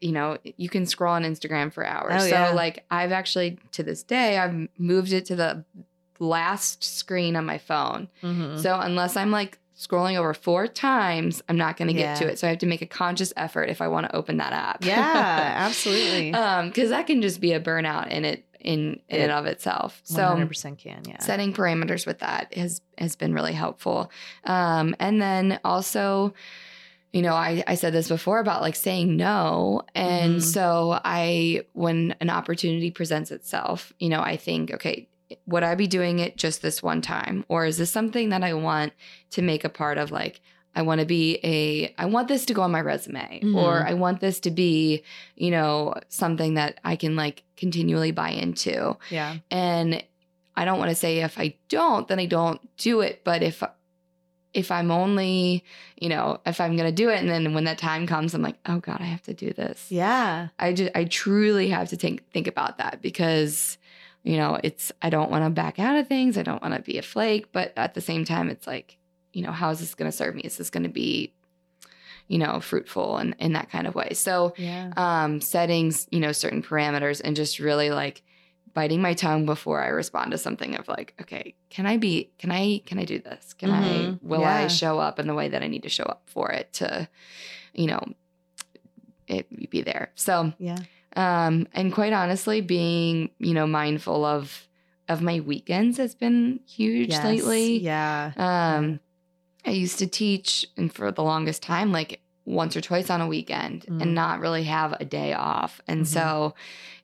you know, you can scroll on Instagram for hours. Oh, so, yeah. like, I've actually to this day, I've moved it to the last screen on my phone. Mhm. So unless I'm like scrolling over four times, I'm not going to get Yeah. to it. So I have to make a conscious effort if I want to open that app. Yeah, absolutely. um, because that can just be a burnout in it in in It and of itself. So hundred percent can. Yeah. setting parameters with that has has been really helpful. Um, and then also. You know, I, I said this before about like saying no. And Mhm. so I, when an opportunity presents itself, you know, I think, okay, would I be doing it just this one time? Or is this something that I want to make a part of? Like, I want to be a, I want this to go on my resume, Mhm. or I want this to be, you know, something that I can like continually buy into. Yeah. And I don't want to say if I don't, then I don't do it. But if, if I'm only, you know, if I'm gonna do it, and then when that time comes, I'm like, oh God, I have to do this. Yeah. I just I truly have to think think about that because you know it's I don't want to back out of things. I don't want to be a flake, but at the same time, it's like you know how is this going to serve me? Is this going to be you know fruitful and in that kind of way? So Yeah. um, settings, you know, certain parameters, and just really like biting my tongue before I respond to something of like, okay, can I be, can I, can I do this? Can I, Mhm. will Yeah. I show up in the way that I need to show up for it to, you know, it be there. So, Yeah. Um, and quite honestly, being, you know, mindful of, of my weekends has been huge Yes. lately. Yeah. Um, I used to teach, and for the longest time, like once or twice on a weekend, Mm. and not really have a day off. And Mhm. so,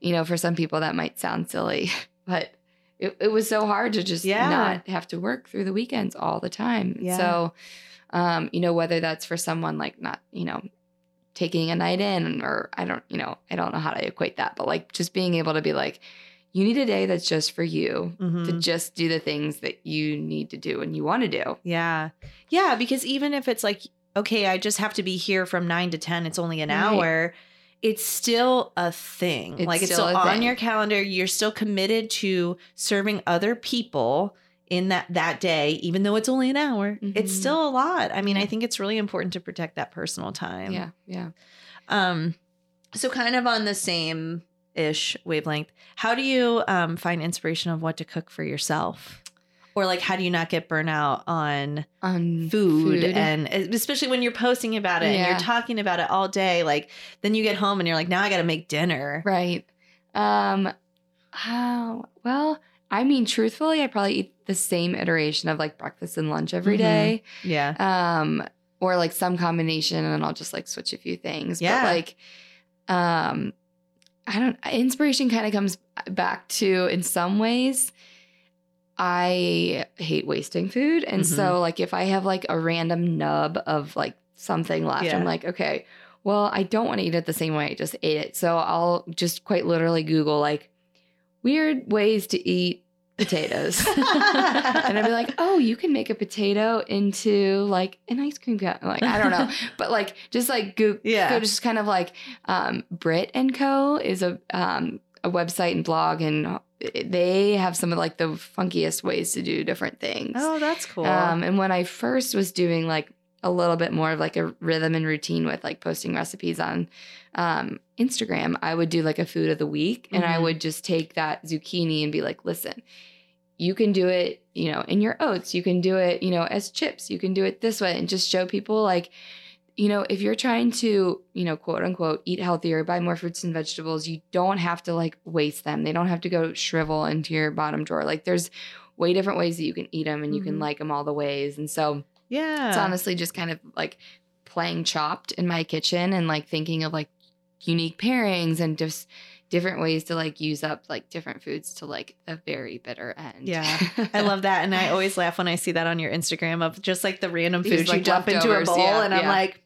you know, for some people that might sound silly, but it, it was so hard to just Yeah. not have to work through the weekends all the time. Yeah. So, um, you know, whether that's for someone like not, you know, taking a night in, or I don't, you know, I don't know how to equate that, but like just being able to be like, you need a day that's just for you to Mhm. just do the things that you need to do and you want to do. Yeah. Yeah. Because even if it's like, okay, I just have to be here from nine to 10, it's only an Right. hour, it's still a thing. It's like it's still still on thing. your calendar. You're still committed to serving other people in that that day even though it's only an hour it's Mhm. still a lot. I mean i think it's really important to protect that personal time. Yeah, yeah. um so kind of on the same ish wavelength how do you um find inspiration of what to cook for yourself? Or like how do you not get burnout on On food, and especially when you're posting about it and you're talking about it all day like then you get home and you're like now i gotta make dinner. Right. Um, oh, well, I mean, truthfully, I probably eat the same iteration of like breakfast and lunch every Mhm. day. yeah Um, or like some combination, and I'll just like switch a few things. Yeah. But like, um, I don't. Inspiration kind of comes back to in some ways. I hate wasting food, and Mm-hmm. so like if I have like a random nub of like something left. Yeah. I'm like, okay, well, I don't want to eat it the same way I just ate it. So I'll just quite literally Google like weird ways to eat potatoes. and I'd be like, oh, you can make a potato into like an ice cream cone. Like, I don't know. but like just like go, Yeah. go just kind of like um Brit and Co is a um a website and blog and they have some of like the funkiest ways to do different things. oh, that's cool. Um, and when I first was doing like a little bit more of like a rhythm and routine with like posting recipes on um, Instagram, I would do like a food of the week and I Mhm. would just take that zucchini and be like, listen, you can do it, you know, in your oats, you can do it, you know, as chips, you can do it this way and just show people like, you know, if you're trying to, you know, quote unquote, eat healthier, buy more fruits and vegetables, you don't have to like waste them. They don't have to go shrivel into your bottom drawer. Like there's way different ways that you can eat them and you can Mhm. like them all the ways. And so yeah. it's honestly just kind of like playing chopped in my kitchen and like thinking of like unique pairings and just different ways to like use up like different foods to like a very bitter end. Yeah. I love that. And I always laugh when I see that on your Instagram of just like the random These, food you like, dump into a bowl. yeah, and I'm like,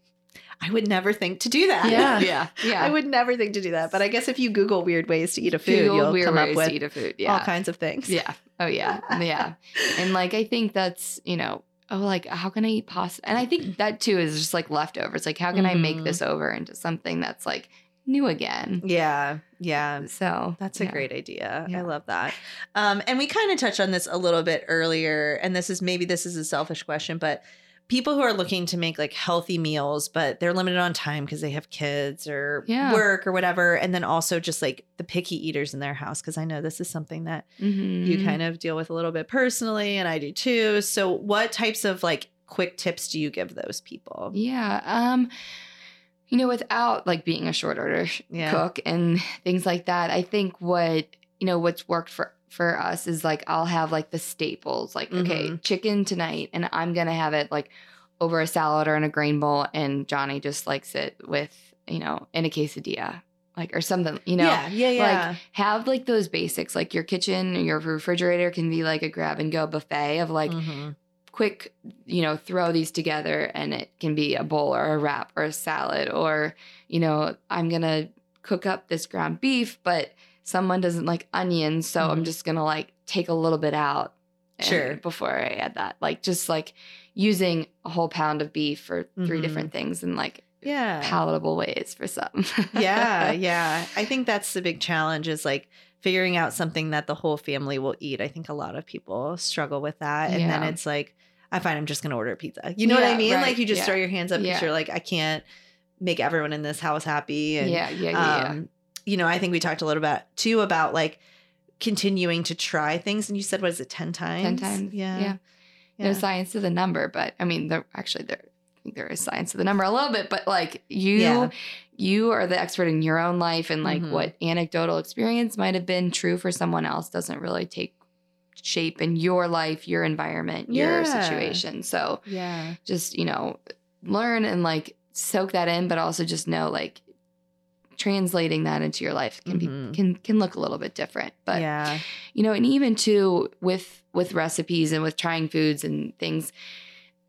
I would never think to do that. Yeah. yeah. Yeah. I would never think to do that. But I guess if you Google weird ways to eat a food, Google you'll weird come ways up with to eat a food. Yeah. all kinds of things. Yeah. Oh yeah. Yeah. And like I think that's, you know, oh like how can I eat pasta? And I think that too is just like leftovers. Like how can I make Mhm. this over into something that's like new again? Yeah. Yeah. So That's a yeah. great idea. I love that. Um, and we kind of touched on this a little bit earlier, and this is maybe this is a selfish question, but people who are looking to make like healthy meals, but they're limited on time because they have kids or Yeah. work or whatever, and then also just like the picky eaters in their house, because I know this is something that Mhm. you kind of deal with a little bit personally, and I do too. So, what types of like quick tips do you give those people? Yeah. Um, you know, without like being a short order Yeah. cook and things like that, I think what you know what's worked for for us is like I'll have like the staples, like okay, Mhm. chicken tonight, and I'm gonna have it like over a salad or in a grain bowl, and Johnny just likes it with you know in a quesadilla, like or something. You know, yeah, yeah, yeah. like have like those basics like your kitchen or your refrigerator can be like a grab and go buffet of like Mhm. Quick you know throw these together and it can be a bowl or a wrap or a salad or you know i'm gonna cook up this ground beef but someone doesn't like onions so i'm Mhm. just gonna like take a little bit out Sure. before i add that like just like using a whole pound of beef for 3 Mhm. different things in like yeah. palatable ways for some yeah, yeah. I think that's the big challenge is like figuring out something that the whole family will eat. I think a lot of people struggle with that. And then it's like, I find I'm just going to order a pizza. You know what I mean? right, Like you just yeah. throw your hands up because Yeah. you're like, I can't make everyone in this house happy. And, yeah yeah yeah, yeah. um, you know, I think we talked a little bit too about like continuing to try things. And you said, what is it, 10 times? 10 times Yeah. yeah Yeah. There's science to the number, but I mean, there actually there I think there is science to the number a little bit, but like you Yeah. you are the expert in your own life and like Mhm. what anecdotal experience might have been true for someone else doesn't really take shape in your life, your environment, your situation. So yeah. just, you know, learn and like soak that in, but also just know like translating that into your life can Mhm. be can can look a little bit different. But yeah. you know and even too with with recipes and with trying foods and things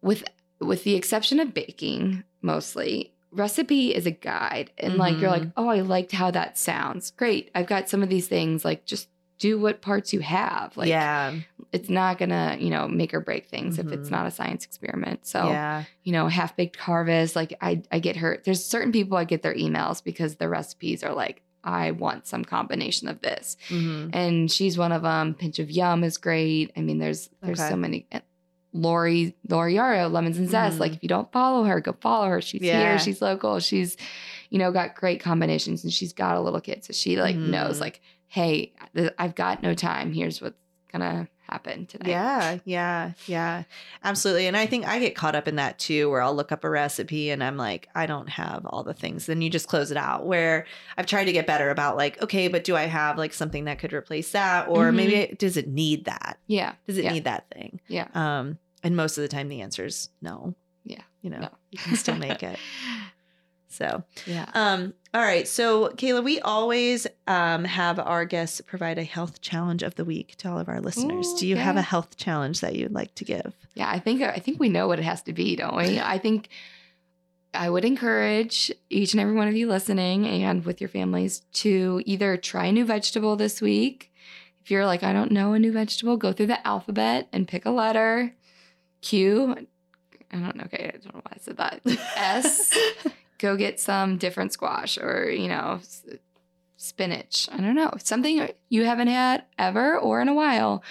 with with the exception of baking mostly recipe is a guide and like you're like oh i liked how that sounds great i've got some of these things like just do what parts you have like yeah. it's not gonna you know make or break things if it's Mhm. not a science experiment so yeah. you know half baked harvest like i i get hurt there's certain people i get their emails because the recipes are like i want some combination of this Mhm. and she's one of them. Pinch of Yum is great. I mean, there's there's Okay. so many. uh, Lori Lori Yaro, Lemons and Zest. Mhm. Like if you don't follow her, go follow her. She's Yeah. here. She's local. She's, you know, got great combinations, and she's got a little kid, so she like Mhm. knows like, hey, I've got no time. Here's what's gonna happen tonight. Yeah, yeah, yeah, absolutely. And I think I get caught up in that too, where I'll look up a recipe and I'm like, I don't have all the things. Then you just close it out. Where I've tried to get better about like, okay, but do I have like something that could replace that, or Mhm. maybe it, does it need that? Yeah. Does it Yeah. need that thing? Yeah. Um, and most of the time, the answer is no. Yeah. you know, No. you can still make it. So, Yeah. um, all right. So, Kayla, we always um, have our guests provide a health challenge of the week to all of our listeners. Ooh, Do you have a health challenge that you'd like to give? Yeah, I think I think we know what it has to be, don't we? I think I would encourage each and every one of you listening and with your families to either try a new vegetable this week. If you're like, I don't know a new vegetable, go through the alphabet and pick a letter. Q, I don't know. Okay, I don't know why I said that. S, go get some different squash or, you know, spinach. I don't know. Something you haven't had ever or in a while.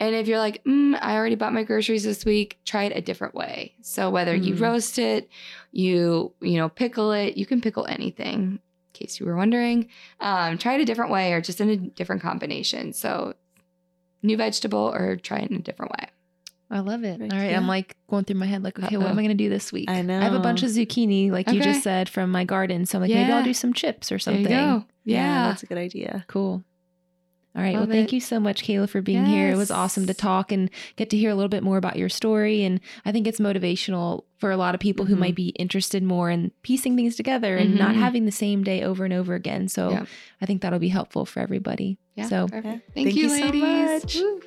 And if you're like, mm, I already bought my groceries this week, try it a different way. So whether you Mm. roast it, you you know pickle it, you can pickle anything. In case you were wondering, um, try it a different way or just in a different combination. So new vegetable or try it in a different way. I love it. All right. yeah. I'm like going through my head, like, okay, what am I going to do this week? I know. I have a bunch of zucchini, like you just said, from my garden. So I'm like, maybe I'll do some chips or something. Go. Yeah. that's a good idea. Cool. All right. Love well, thank it. you so much, Kayla, for being here. It was awesome to talk and get to hear a little bit more about your story. And I think it's motivational for a lot of people who Mhm. might be interested more in piecing things together and not Mhm. having the same day over and over again. So Yeah. I think that'll be helpful for everybody. Yeah. So perfect. Yeah. Thank, Thank you, you so ladies. much. Woo.